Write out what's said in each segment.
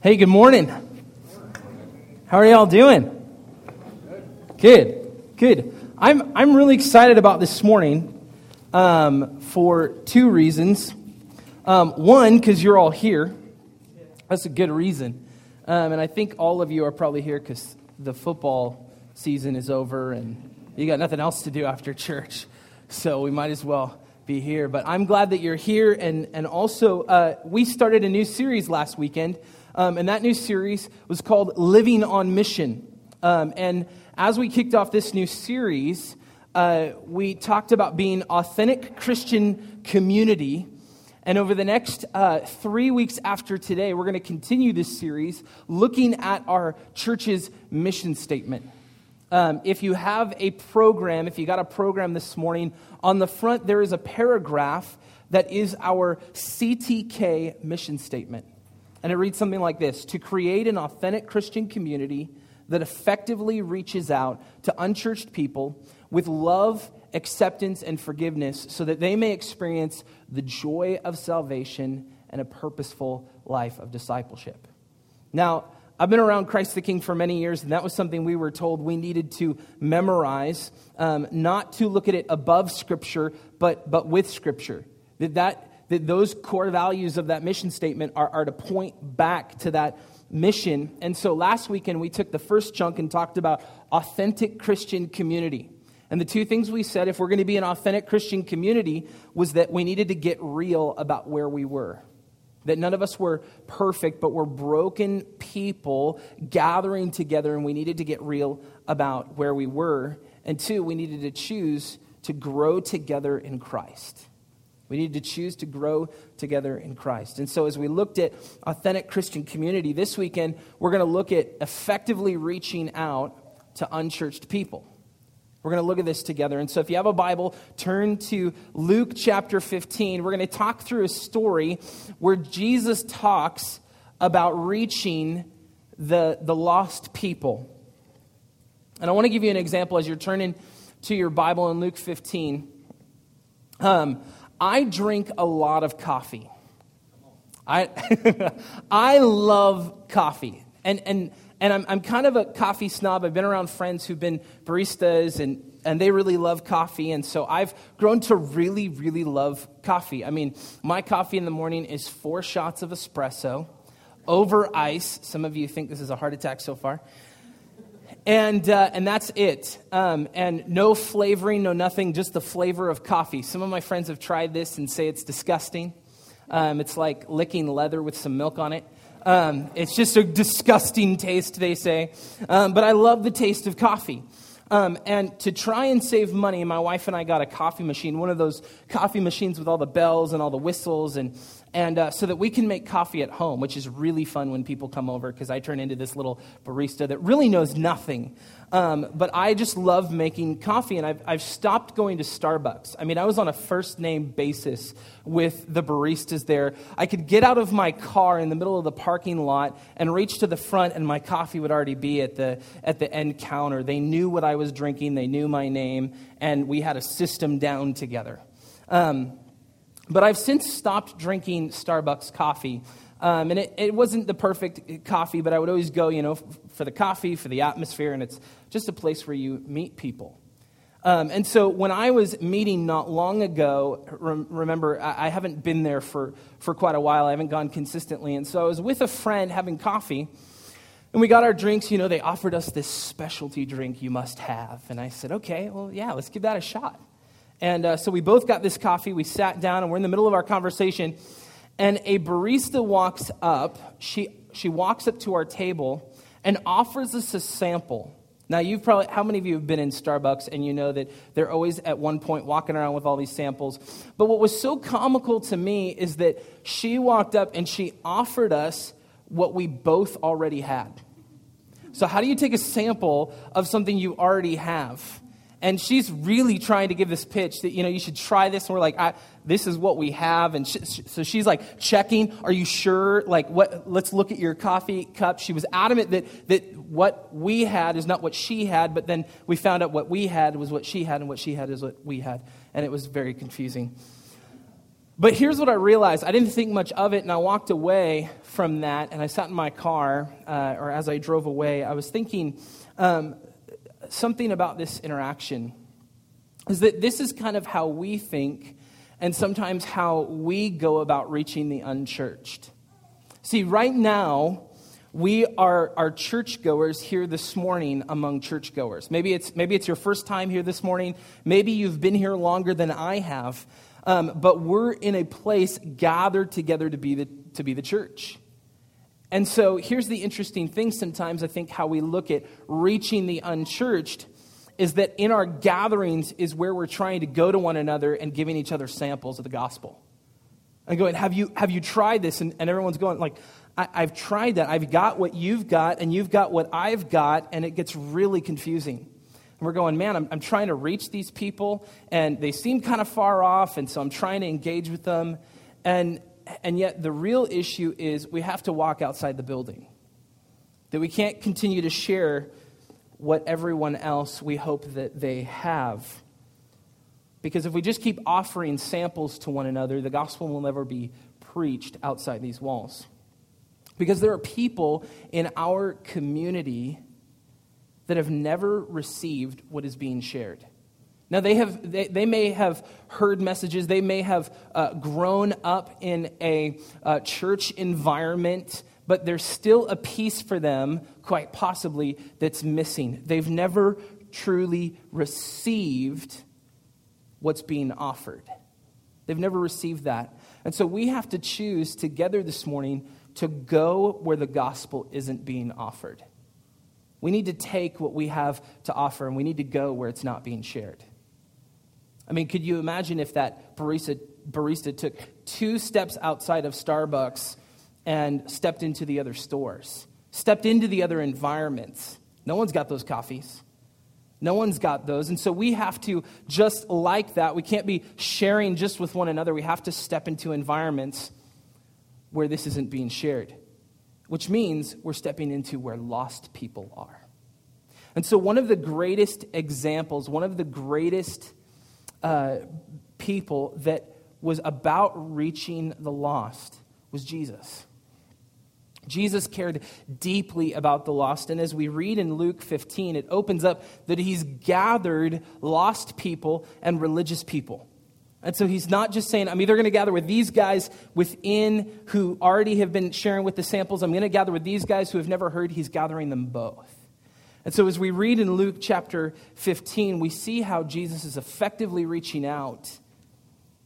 Hey, good morning. How are y'all doing? Good, good. I'm, I'm really excited about this morning um, for two reasons. Um, one, because you're all here. That's a good reason. Um, and I think all of you are probably here because the football season is over and you got nothing else to do after church. So we might as well be here. But I'm glad that you're here. And, and also, uh, we started a new series last weekend um, and that new series was called Living on Mission. Um, and as we kicked off this new series, uh, we talked about being authentic Christian community. And over the next uh, three weeks after today, we're going to continue this series looking at our church's mission statement. Um, if you have a program, if you got a program this morning, on the front there is a paragraph that is our CTK mission statement. And it reads something like this To create an authentic Christian community that effectively reaches out to unchurched people with love, acceptance, and forgiveness so that they may experience the joy of salvation and a purposeful life of discipleship. Now, I've been around Christ the King for many years, and that was something we were told we needed to memorize, um, not to look at it above Scripture, but, but with Scripture. That, that that those core values of that mission statement are, are to point back to that mission. And so last weekend, we took the first chunk and talked about authentic Christian community. And the two things we said, if we're going to be an authentic Christian community, was that we needed to get real about where we were. That none of us were perfect, but we're broken people gathering together, and we needed to get real about where we were. And two, we needed to choose to grow together in Christ. We need to choose to grow together in Christ. And so, as we looked at authentic Christian community this weekend, we're going to look at effectively reaching out to unchurched people. We're going to look at this together. And so, if you have a Bible, turn to Luke chapter 15. We're going to talk through a story where Jesus talks about reaching the, the lost people. And I want to give you an example as you're turning to your Bible in Luke 15. Um, I drink a lot of coffee. I, I love coffee. And, and, and I'm, I'm kind of a coffee snob. I've been around friends who've been baristas and, and they really love coffee. And so I've grown to really, really love coffee. I mean, my coffee in the morning is four shots of espresso over ice. Some of you think this is a heart attack so far and, uh, and that's it. Um, and no flavoring, no nothing, just the flavor of coffee. Some of my friends have tried this and say it's disgusting. Um, it's like licking leather with some milk on it. Um, it's just a disgusting taste, they say. Um, but I love the taste of coffee. Um, and to try and save money, my wife and I got a coffee machine, one of those coffee machines with all the bells and all the whistles, and, and uh, so that we can make coffee at home, which is really fun when people come over because I turn into this little barista that really knows nothing um, but I just love making coffee, and I've, I've stopped going to Starbucks. I mean, I was on a first name basis with the baristas there. I could get out of my car in the middle of the parking lot and reach to the front, and my coffee would already be at the, at the end counter. They knew what I was drinking, they knew my name, and we had a system down together. Um, but I've since stopped drinking Starbucks coffee. Um, and it, it, wasn't the perfect coffee, but I would always go, you know, for the coffee, for the atmosphere, and it's just a place where you meet people. Um, and so when I was meeting not long ago, remember, I, I haven't been there for, for quite a while. I haven't gone consistently. And so I was with a friend having coffee, and we got our drinks. You know, they offered us this specialty drink you must have. And I said, okay, well, yeah, let's give that a shot. And uh, so we both got this coffee. We sat down, and we're in the middle of our conversation and a barista walks up. She, she walks up to our table and offers us a sample. Now, you've probably, how many of you have been in Starbucks and you know that they're always at one point walking around with all these samples? But what was so comical to me is that she walked up and she offered us what we both already had. So, how do you take a sample of something you already have? And she's really trying to give this pitch that you know you should try this. And we're like this is what we have. And she, so she's like checking are you sure? Like what let's look at your coffee cup. She was adamant that that what we had is not what she had but then we found out what we had was what she had and what she had is what we had. And it was very confusing. But here's what I realized. I didn't think much of it, and I walked away from that, and I sat in my car, uh, or as I drove away, I was thinking um, something about this interaction. Is that this is kind of how we think, and sometimes how we go about reaching the unchurched. See, right now, we are, are churchgoers here this morning among churchgoers. Maybe it's, maybe it's your first time here this morning. Maybe you've been here longer than I have. Um, but we're in a place gathered together to be, the, to be the church. And so here's the interesting thing sometimes, I think, how we look at reaching the unchurched is that in our gatherings is where we're trying to go to one another and giving each other samples of the gospel. And going, have you, have you tried this? And, and everyone's going, like, I, I've tried that. I've got what you've got, and you've got what I've got, and it gets really confusing. And we're going, man, I'm, I'm trying to reach these people, and they seem kind of far off, and so I'm trying to engage with them. And, and yet, the real issue is we have to walk outside the building. That we can't continue to share what everyone else we hope that they have. Because if we just keep offering samples to one another, the gospel will never be preached outside these walls. Because there are people in our community that have never received what is being shared. Now, they, have, they, they may have heard messages, they may have uh, grown up in a uh, church environment, but there's still a piece for them, quite possibly, that's missing. They've never truly received what's being offered. They've never received that. And so we have to choose together this morning to go where the gospel isn't being offered. We need to take what we have to offer and we need to go where it's not being shared. I mean, could you imagine if that barista, barista took two steps outside of Starbucks and stepped into the other stores, stepped into the other environments? No one's got those coffees. No one's got those. And so we have to, just like that, we can't be sharing just with one another. We have to step into environments where this isn't being shared, which means we're stepping into where lost people are. And so, one of the greatest examples, one of the greatest uh, people that was about reaching the lost was Jesus. Jesus cared deeply about the lost. And as we read in Luke 15, it opens up that he's gathered lost people and religious people. And so he's not just saying, I'm either going to gather with these guys within who already have been sharing with the samples, I'm going to gather with these guys who have never heard. He's gathering them both. And so as we read in Luke chapter 15, we see how Jesus is effectively reaching out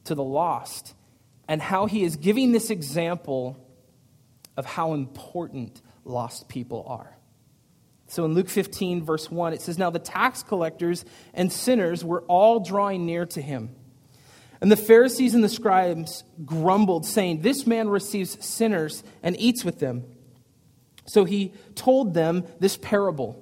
to the lost and how he is giving this example of how important lost people are. So in Luke 15, verse 1, it says, Now the tax collectors and sinners were all drawing near to him. And the Pharisees and the scribes grumbled, saying, This man receives sinners and eats with them. So he told them this parable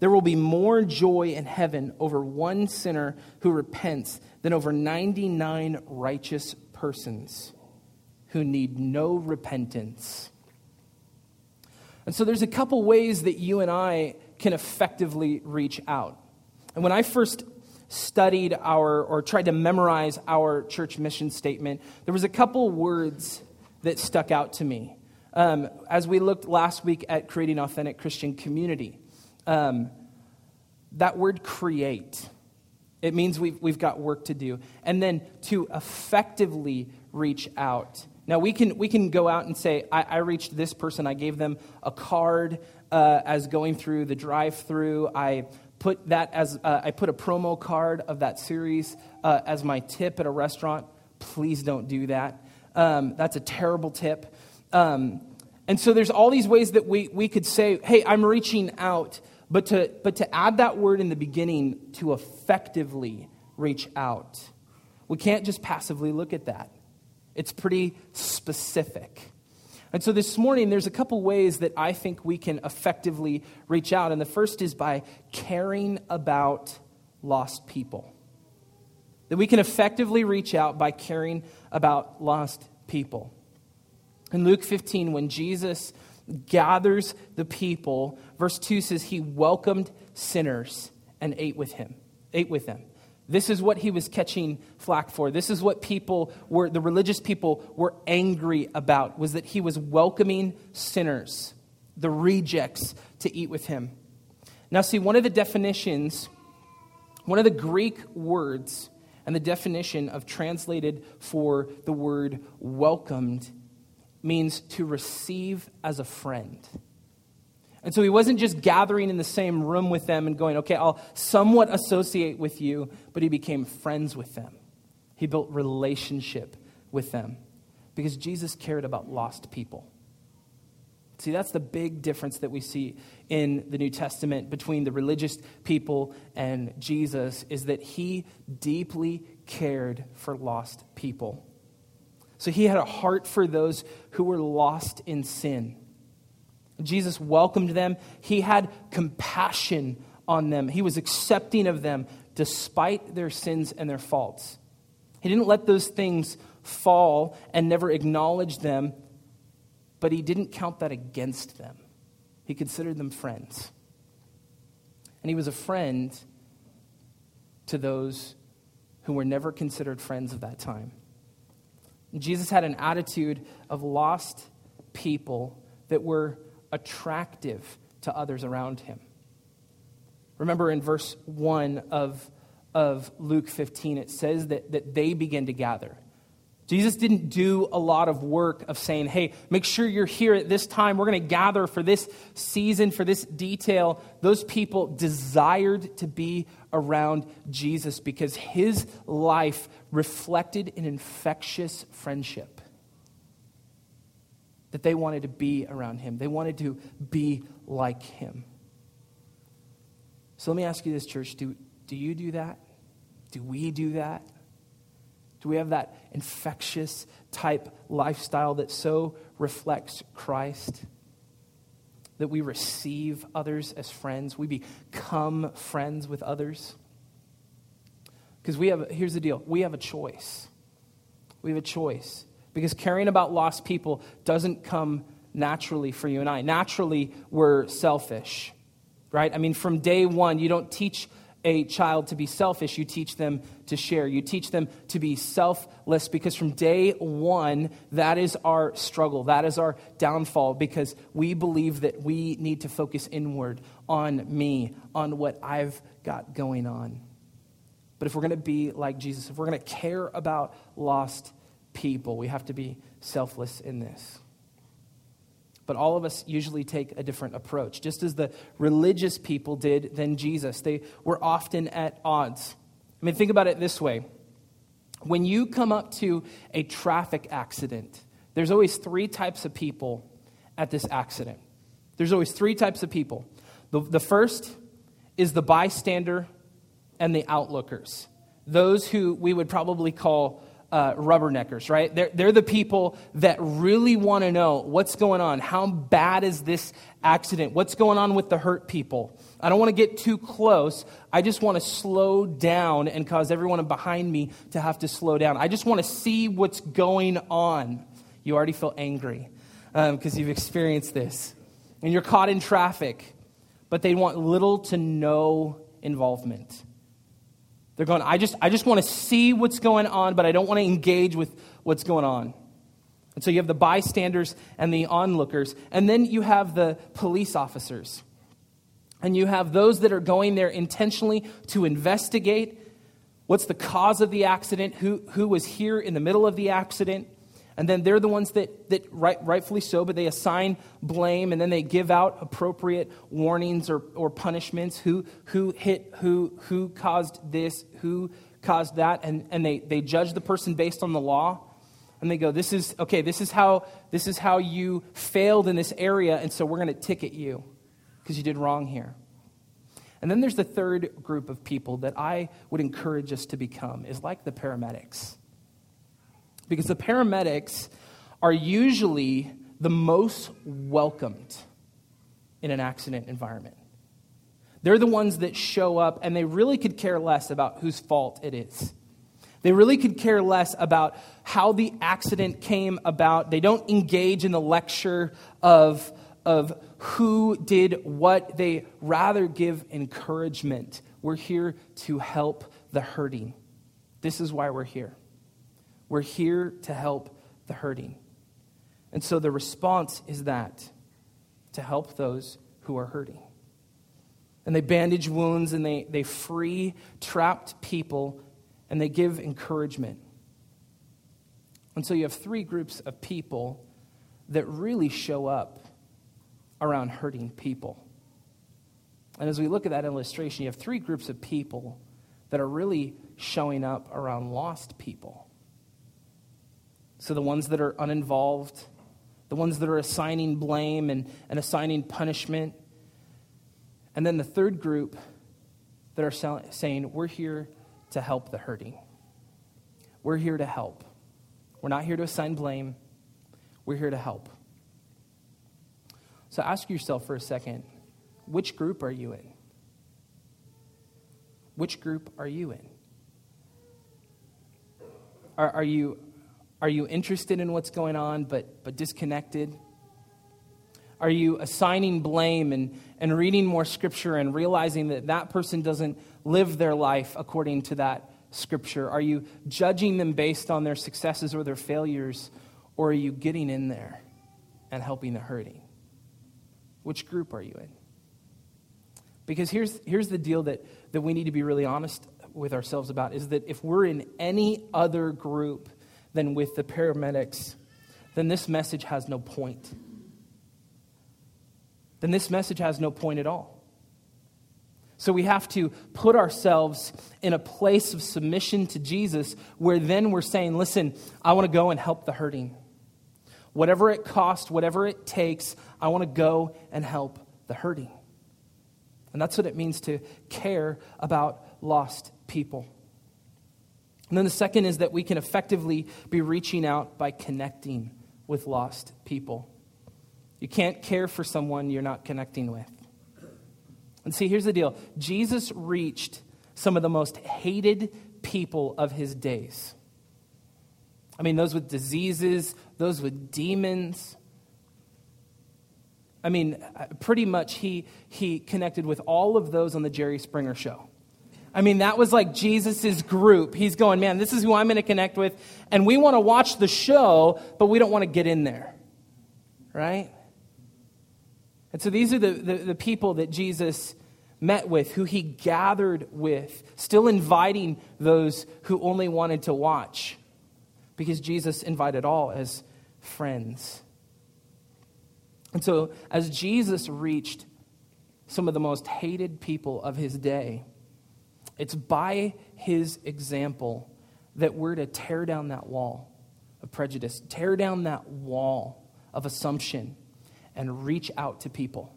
there will be more joy in heaven over one sinner who repents than over 99 righteous persons who need no repentance. And so there's a couple ways that you and I can effectively reach out. And when I first studied our or tried to memorize our church mission statement, there was a couple words that stuck out to me. Um, as we looked last week at creating authentic Christian community, um, that word create, it means we've, we've got work to do. And then to effectively reach out. Now, we can, we can go out and say, I, I reached this person, I gave them a card uh, as going through the drive through, I put that as uh, I put a promo card of that series uh, as my tip at a restaurant. Please don't do that. Um, that's a terrible tip. Um, and so there's all these ways that we, we could say, hey, I'm reaching out, but to, but to add that word in the beginning to effectively reach out. We can't just passively look at that. it's pretty specific. And so this morning, there's a couple ways that I think we can effectively reach out. And the first is by caring about lost people. That we can effectively reach out by caring about lost people. In Luke 15, when Jesus gathers the people, verse 2 says he welcomed sinners and ate with him, ate with them. This is what he was catching flack for. This is what people were, the religious people were angry about, was that he was welcoming sinners, the rejects, to eat with him. Now, see, one of the definitions, one of the Greek words, and the definition of translated for the word welcomed means to receive as a friend. And so he wasn't just gathering in the same room with them and going, okay, I'll somewhat associate with you, but he became friends with them. He built relationship with them because Jesus cared about lost people. See, that's the big difference that we see in the New Testament between the religious people and Jesus is that he deeply cared for lost people. So he had a heart for those who were lost in sin. Jesus welcomed them. He had compassion on them. He was accepting of them despite their sins and their faults. He didn't let those things fall and never acknowledge them, but he didn't count that against them. He considered them friends. And he was a friend to those who were never considered friends of that time. Jesus had an attitude of lost people that were attractive to others around him. Remember in verse 1 of, of Luke 15, it says that, that they begin to gather. Jesus didn't do a lot of work of saying, hey, make sure you're here at this time. We're going to gather for this season, for this detail. Those people desired to be around Jesus because his life reflected an infectious friendship that they wanted to be around him. They wanted to be like him. So let me ask you this, church do, do you do that? Do we do that? Do we have that infectious type lifestyle that so reflects Christ? That we receive others as friends, we become friends with others? Because we have, here's the deal we have a choice. We have a choice. Because caring about lost people doesn't come naturally for you and I. Naturally, we're selfish, right? I mean, from day one, you don't teach a child to be selfish, you teach them to share. You teach them to be selfless because from day one, that is our struggle. That is our downfall because we believe that we need to focus inward on me, on what I've got going on. But if we're going to be like Jesus, if we're going to care about lost people. We have to be selfless in this. But all of us usually take a different approach. Just as the religious people did than Jesus, they were often at odds. I mean, think about it this way when you come up to a traffic accident, there's always three types of people at this accident. There's always three types of people. The, the first is the bystander and the outlookers, those who we would probably call uh, rubberneckers, right? They're, they're the people that really want to know what's going on. How bad is this accident? What's going on with the hurt people? I don't want to get too close. I just want to slow down and cause everyone behind me to have to slow down. I just want to see what's going on. You already feel angry because um, you've experienced this. And you're caught in traffic, but they want little to no involvement. They're going, I just, I just want to see what's going on, but I don't want to engage with what's going on. And so you have the bystanders and the onlookers. And then you have the police officers. And you have those that are going there intentionally to investigate what's the cause of the accident, who, who was here in the middle of the accident, and then they're the ones that, that right, rightfully so, but they assign blame and then they give out appropriate warnings or, or punishments. Who, who hit who, who caused this, who caused that, and, and they, they judge the person based on the law. And they go, this is, okay, this is how, this is how you failed in this area, and so we're going to ticket you because you did wrong here. And then there's the third group of people that I would encourage us to become, is like the paramedics. Because the paramedics are usually the most welcomed in an accident environment. They're the ones that show up and they really could care less about whose fault it is. They really could care less about how the accident came about. They don't engage in the lecture of, of who did what. They rather give encouragement. We're here to help the hurting. This is why we're here. We're here to help the hurting. And so the response is that to help those who are hurting. And they bandage wounds and they, they free trapped people and they give encouragement. And so you have three groups of people that really show up around hurting people. And as we look at that illustration, you have three groups of people that are really showing up around lost people. So the ones that are uninvolved, the ones that are assigning blame and, and assigning punishment. And then the third group that are saying, We're here to help the hurting. We're here to help. We're not here to assign blame, we're here to help. So ask yourself for a second which group are you in? Which group are you in? Are, are, you, are you interested in what's going on but, but disconnected? Are you assigning blame and, and reading more scripture and realizing that that person doesn't live their life according to that scripture? Are you judging them based on their successes or their failures? Or are you getting in there and helping the hurting? Which group are you in? Because here's, here's the deal that, that we need to be really honest with ourselves about is that if we're in any other group than with the paramedics, then this message has no point. Then this message has no point at all. So we have to put ourselves in a place of submission to Jesus where then we're saying, listen, I want to go and help the hurting. Whatever it costs, whatever it takes, I want to go and help the hurting. And that's what it means to care about lost people. And then the second is that we can effectively be reaching out by connecting with lost people. You can't care for someone you're not connecting with. And see, here's the deal Jesus reached some of the most hated people of his days. I mean, those with diseases, those with demons. I mean, uh, pretty much he, he connected with all of those on the Jerry Springer show. I mean, that was like Jesus' group. He's going, man, this is who I'm going to connect with. And we want to watch the show, but we don't want to get in there. Right? And so these are the, the, the, people that Jesus met with, who he gathered with, still inviting those who only wanted to watch, because Jesus invited all as friends. And so, as Jesus reached some of the most hated people of his day, it's by his example that we're to tear down that wall of prejudice, tear down that wall of assumption and reach out to people.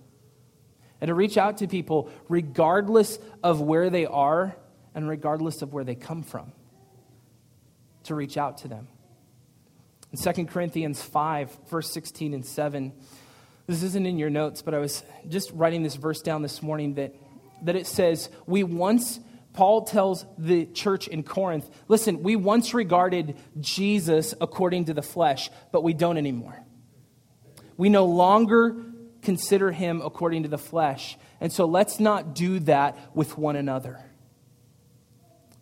And to reach out to people regardless of where they are and regardless of where they come from. To reach out to them. In 2 Corinthians 5, verse 16 and 7, this isn't in your notes, but I was just writing this verse down this morning that, that it says, We once, Paul tells the church in Corinth, listen, we once regarded Jesus according to the flesh, but we don't anymore. We no longer consider him according to the flesh. And so let's not do that with one another.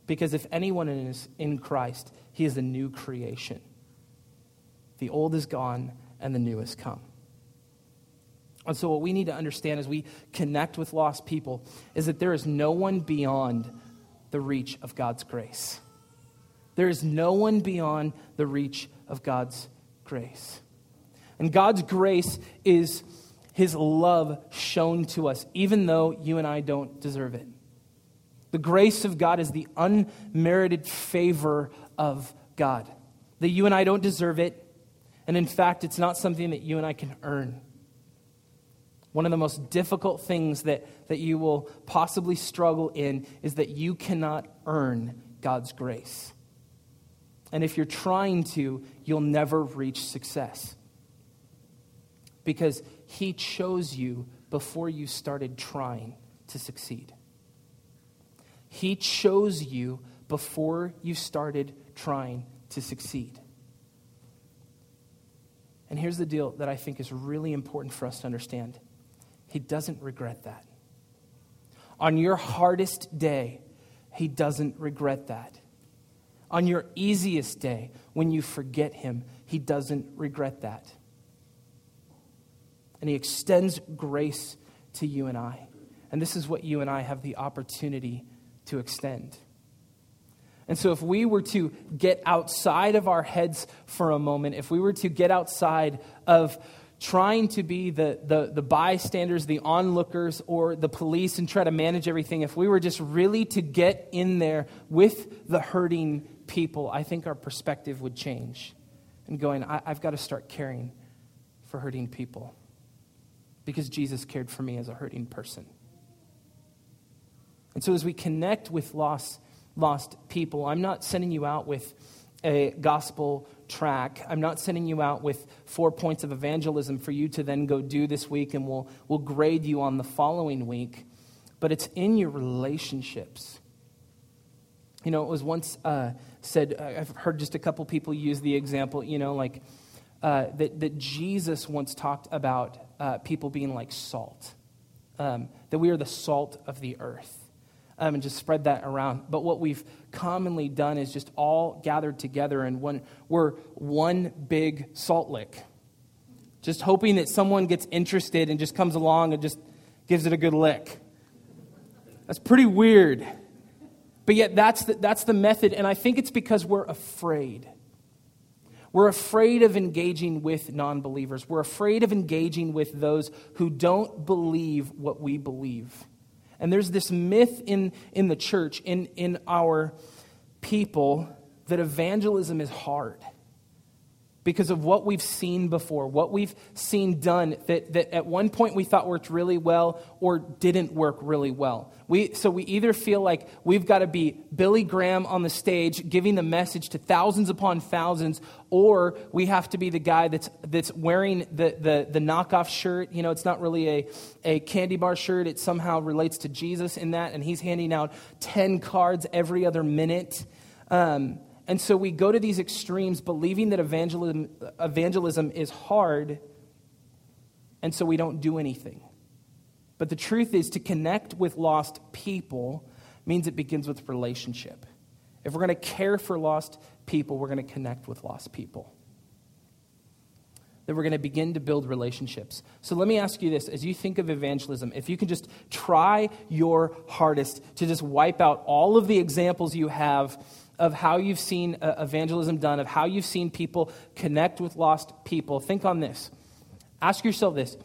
Because if anyone is in Christ, he is a new creation. The old is gone and the new has come. And so, what we need to understand as we connect with lost people is that there is no one beyond the reach of God's grace. There is no one beyond the reach of God's grace. And God's grace is his love shown to us, even though you and I don't deserve it. The grace of God is the unmerited favor of God. That you and I don't deserve it. And in fact, it's not something that you and I can earn. One of the most difficult things that, that you will possibly struggle in is that you cannot earn God's grace. And if you're trying to, you'll never reach success. Because He chose you before you started trying to succeed. He chose you before you started trying to succeed. And here's the deal that I think is really important for us to understand He doesn't regret that. On your hardest day, He doesn't regret that. On your easiest day, when you forget Him, He doesn't regret that. And He extends grace to you and I. And this is what you and I have the opportunity to extend. And so, if we were to get outside of our heads for a moment, if we were to get outside of trying to be the, the, the, bystanders, the onlookers, or the police and try to manage everything, if we were just really to get in there with the hurting people, I think our perspective would change. And going, I, I've got to start caring for hurting people because Jesus cared for me as a hurting person. And so, as we connect with lost lost people. I'm not sending you out with a gospel track. I'm not sending you out with four points of evangelism for you to then go do this week and we'll, we'll grade you on the following week. But it's in your relationships. You know, it was once uh, said, I've heard just a couple people use the example, you know, like uh, that, that Jesus once talked about uh, people being like salt, um, that we are the salt of the earth um, and just spread that around. But what we've commonly done is just all gathered together and one, we're one big salt lick. Just hoping that someone gets interested and just comes along and just gives it a good lick. That's pretty weird. But yet, that's the, that's the method, and I think it's because we're afraid. We're afraid of engaging with non believers. We're afraid of engaging with those who don't believe what we believe. And there's this myth in, in the church, in, in our people, that evangelism is hard because of what we've seen before, what we've seen done that, that at one point we thought worked really well or didn't work really well. We, so we either feel like we've got to be Billy Graham on the stage giving the message to thousands upon thousands, or we have to be the guy that's, that's wearing the, the, the knockoff shirt. You know, it's not really a, a candy bar shirt, it somehow relates to Jesus in that, and he's handing out 10 cards every other minute. Um, and so we go to these extremes believing that evangelism, evangelism is hard, and so we don't do anything. But the truth is, to connect with lost people means it begins with relationship. If we're going to care for lost people, we're going to connect with lost people. Then we're going to begin to build relationships. So let me ask you this as you think of evangelism, if you can just try your hardest to just wipe out all of the examples you have of how you've seen uh, evangelism done, of how you've seen people connect with lost people, think on this. Ask yourself this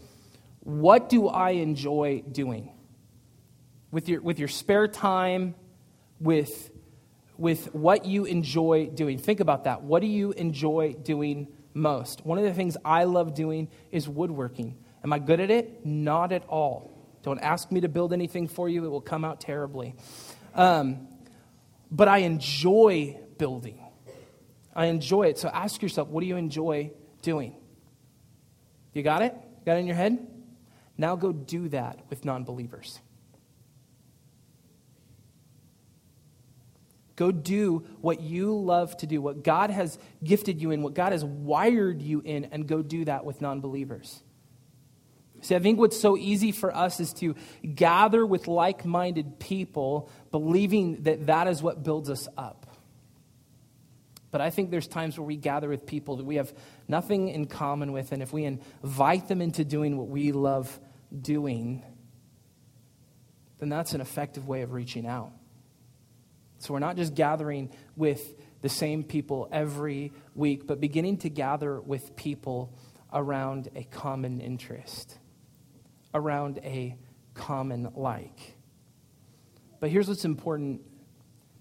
What do I enjoy doing? With your, with your spare time, with, with what you enjoy doing. Think about that. What do you enjoy doing most? One of the things I love doing is woodworking. Am I good at it? Not at all. Don't ask me to build anything for you, it will come out terribly. Um, but I enjoy building. I enjoy it. So ask yourself, what do you enjoy doing? You got it? Got it in your head? Now go do that with non believers. Go do what you love to do, what God has gifted you in, what God has wired you in, and go do that with non believers. See, I think what's so easy for us is to gather with like minded people, believing that that is what builds us up. But I think there's times where we gather with people that we have nothing in common with, and if we invite them into doing what we love doing, then that's an effective way of reaching out. So we're not just gathering with the same people every week, but beginning to gather with people around a common interest around a common like. But here's what's important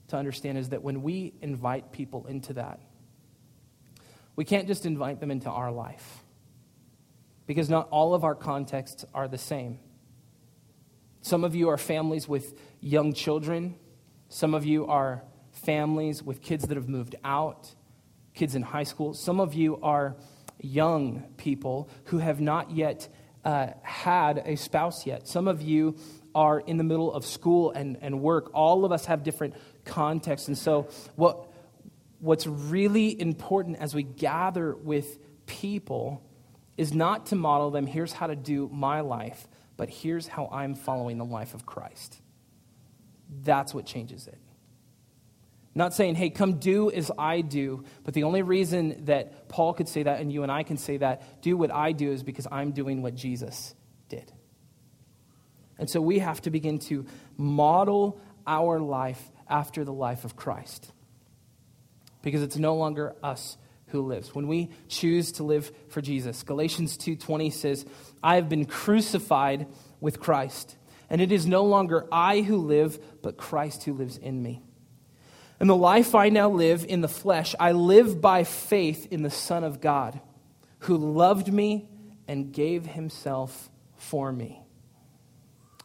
to understand is that when we invite people into that, we can't just invite them into our life because not all of our contexts are the same. Some of you are families with young children, some of you are families with kids that have moved out, kids in high school. Some of you are young people who have not yet uh, had a spouse yet. Some of you are in the middle of school and, and work. All of us have different contexts. And so, what, what's really important as we gather with people is not to model them, here's how to do my life, but here's how I'm following the life of Christ. That's what changes it. Not saying, hey, come do as I do, but the only reason that Paul could say that and you and I can say that, do what I do, is because I'm doing what Jesus did. And so we have to begin to model our life after the life of Christ. Because it's no longer us who lives. When we choose to live for Jesus, Galatians 2:20 says, "I have been crucified with Christ, and it is no longer I who live, but Christ who lives in me." And the life I now live in the flesh, I live by faith in the Son of God, who loved me and gave himself for me.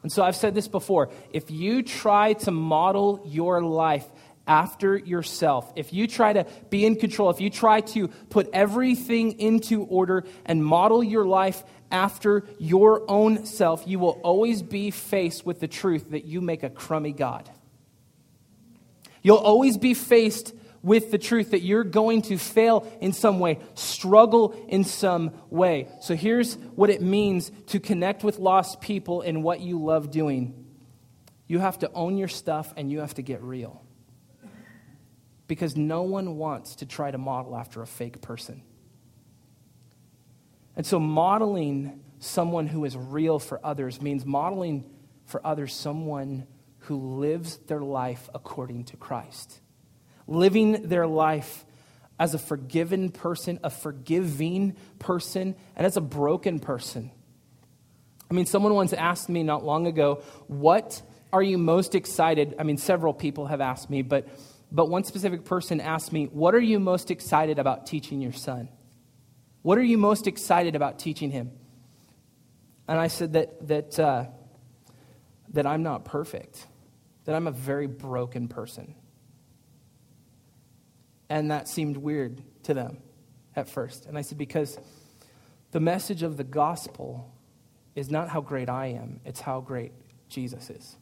And so I've said this before if you try to model your life after yourself, if you try to be in control, if you try to put everything into order and model your life after your own self, you will always be faced with the truth that you make a crummy God. You'll always be faced with the truth that you're going to fail in some way, struggle in some way. So here's what it means to connect with lost people in what you love doing you have to own your stuff and you have to get real. Because no one wants to try to model after a fake person. And so, modeling someone who is real for others means modeling for others someone who lives their life according to Christ. Living their life as a forgiven person, a forgiving person, and as a broken person. I mean, someone once asked me not long ago, What are you most excited? I mean, several people have asked me, but, but one specific person asked me, What are you most excited about teaching your son? What are you most excited about teaching him? And I said that, that, uh, that I'm not perfect that I'm a very broken person. And that seemed weird to them at first. And I said, because the message of the gospel is not how great I am, it's how great Jesus is.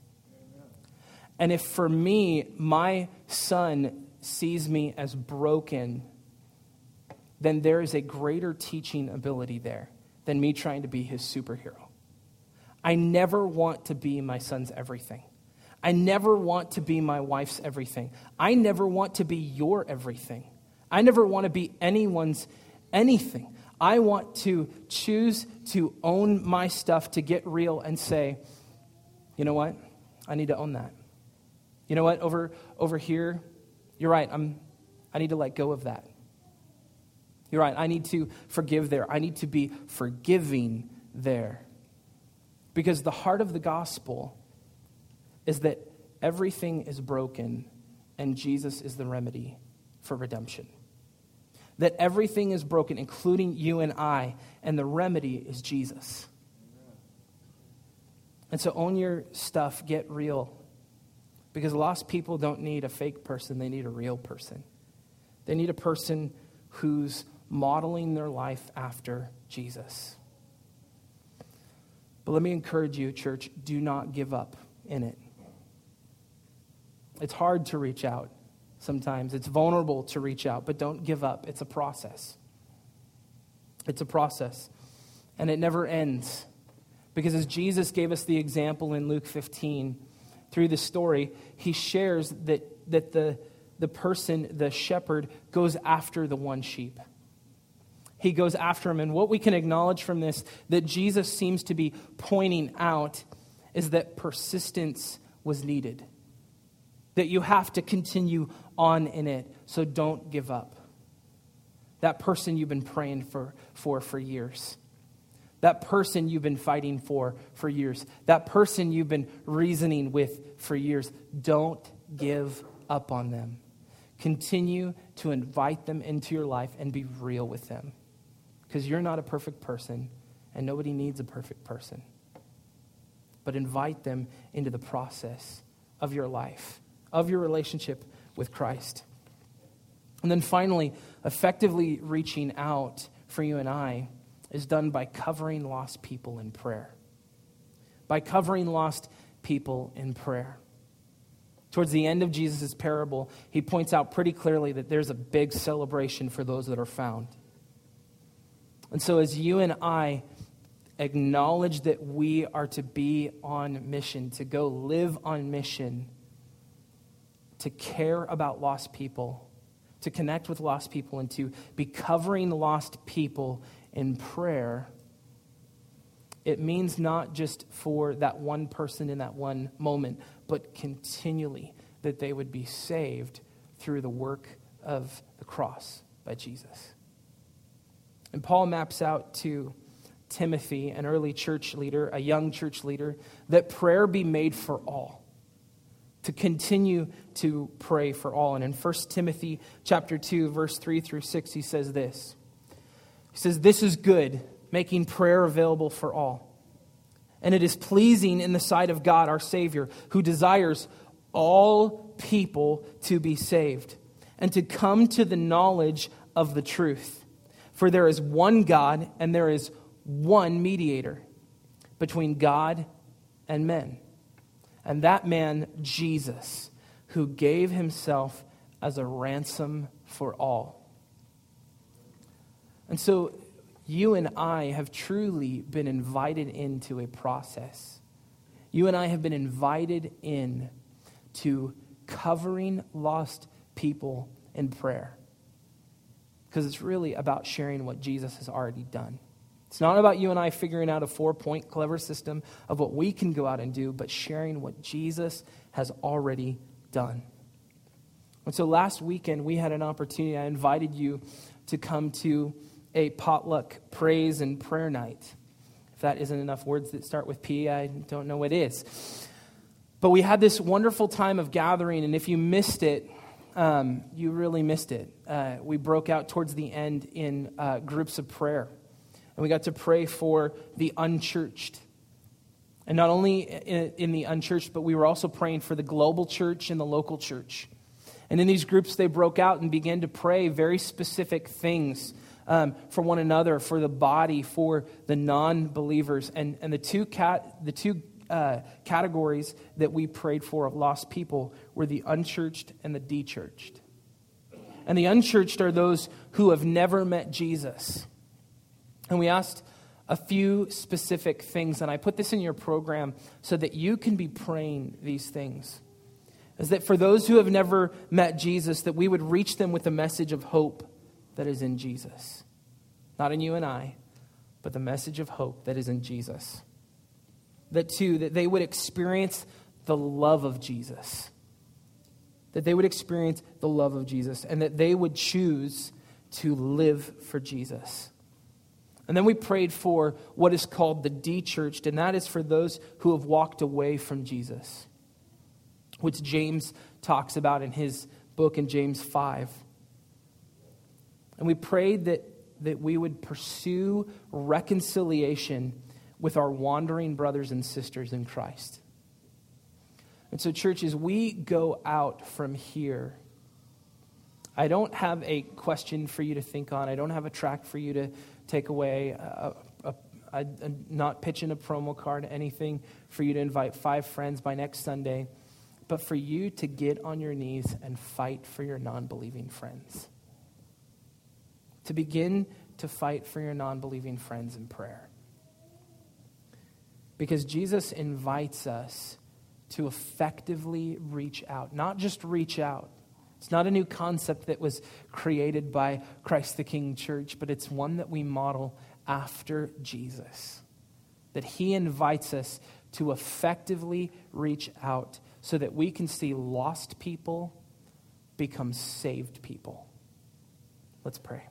And if for me, my son sees me as broken, then there is a greater teaching ability there than me trying to be his superhero. I never want to be my son's everything. I never want to be my wife's everything. I never want to be your everything. I never want to be anyone's anything. I want to choose to own my stuff, to get real and say, you know what? I need to own that. You know what? Over, over here, you're right. I'm, I need to let go of that. You're right. I need to forgive there. I need to be forgiving there. Because the heart of the gospel is that everything is broken and Jesus is the remedy for redemption. That everything is broken, including you and I, and the remedy is Jesus. And so own your stuff, get real. Because lost people don't need a fake person, they need a real person. They need a person who's modeling their life after Jesus. But let me encourage you, church, do not give up in it. It's hard to reach out sometimes, it's vulnerable to reach out, but don't give up. It's a process. It's a process, and it never ends. Because as Jesus gave us the example in Luke 15, through the story, he shares that, that the, the person, the shepherd, goes after the one sheep. He goes after him. And what we can acknowledge from this that Jesus seems to be pointing out is that persistence was needed that you have to continue on in it. So don't give up. That person you've been praying for for, for years. That person you've been fighting for for years. That person you've been reasoning with for years. Don't give up on them. Continue to invite them into your life and be real with them. Because you're not a perfect person, and nobody needs a perfect person. But invite them into the process of your life of your relationship with Christ. And then finally, effectively reaching out for you and I is done by covering lost people in prayer. By covering lost people in prayer. Towards the end of Jesus' parable, he points out pretty clearly that there's a big celebration for those that are found. And so, as you and I acknowledge that we are to be on mission, to go live on mission, to care about lost people, to connect with lost people, and to be covering lost people in prayer, it means not just for that one person in that one moment, but continually that they would be saved through the work of the cross by Jesus. And Paul maps out to Timothy, an early church leader, a young church leader, that prayer be made for all. To continue to pray for all. And in 1 Timothy chapter 2, verse 3 through 6, he says this. He says, This is good, making prayer available for all. And it is pleasing in the sight of God, our Savior, who desires all people to be saved and to come to the knowledge of the truth. For there is one God and there is one mediator between God and men. And that man, Jesus, who gave himself as a ransom for all. And so you and I have truly been invited into a process. You and I have been invited in to covering lost people in prayer. Because it's really about sharing what Jesus has already done. It's not about you and I figuring out a four point clever system of what we can go out and do, but sharing what Jesus has already done. And so last weekend, we had an opportunity. I invited you to come to a potluck praise and prayer night. If that isn't enough words that start with P, I don't know what is. But we had this wonderful time of gathering, and if you missed it, um, you really missed it. Uh, we broke out towards the end in uh, groups of prayer, and we got to pray for the unchurched. And not only in, in the unchurched, but we were also praying for the global church and the local church. And in these groups, they broke out and began to pray very specific things um, for one another, for the body, for the non believers. And, and the two, cat, the two uh, categories that we prayed for of lost people were the unchurched and the dechurched. And the unchurched are those who have never met Jesus. And we asked a few specific things, and I put this in your program so that you can be praying these things. Is that for those who have never met Jesus, that we would reach them with a message of hope that is in Jesus. Not in you and I, but the message of hope that is in Jesus. That, too, that they would experience the love of Jesus. That they would experience the love of Jesus and that they would choose to live for Jesus. And then we prayed for what is called the de-churched, and that is for those who have walked away from Jesus, which James talks about in his book in James 5. And we prayed that, that we would pursue reconciliation with our wandering brothers and sisters in Christ. And so, churches, we go out from here, I don't have a question for you to think on. I don't have a track for you to take away, a, not pitching a promo card, anything for you to invite five friends by next Sunday, but for you to get on your knees and fight for your non believing friends to begin to fight for your non believing friends in prayer. Because Jesus invites us to effectively reach out, not just reach out. It's not a new concept that was created by Christ the King Church, but it's one that we model after Jesus. That he invites us to effectively reach out so that we can see lost people become saved people. Let's pray.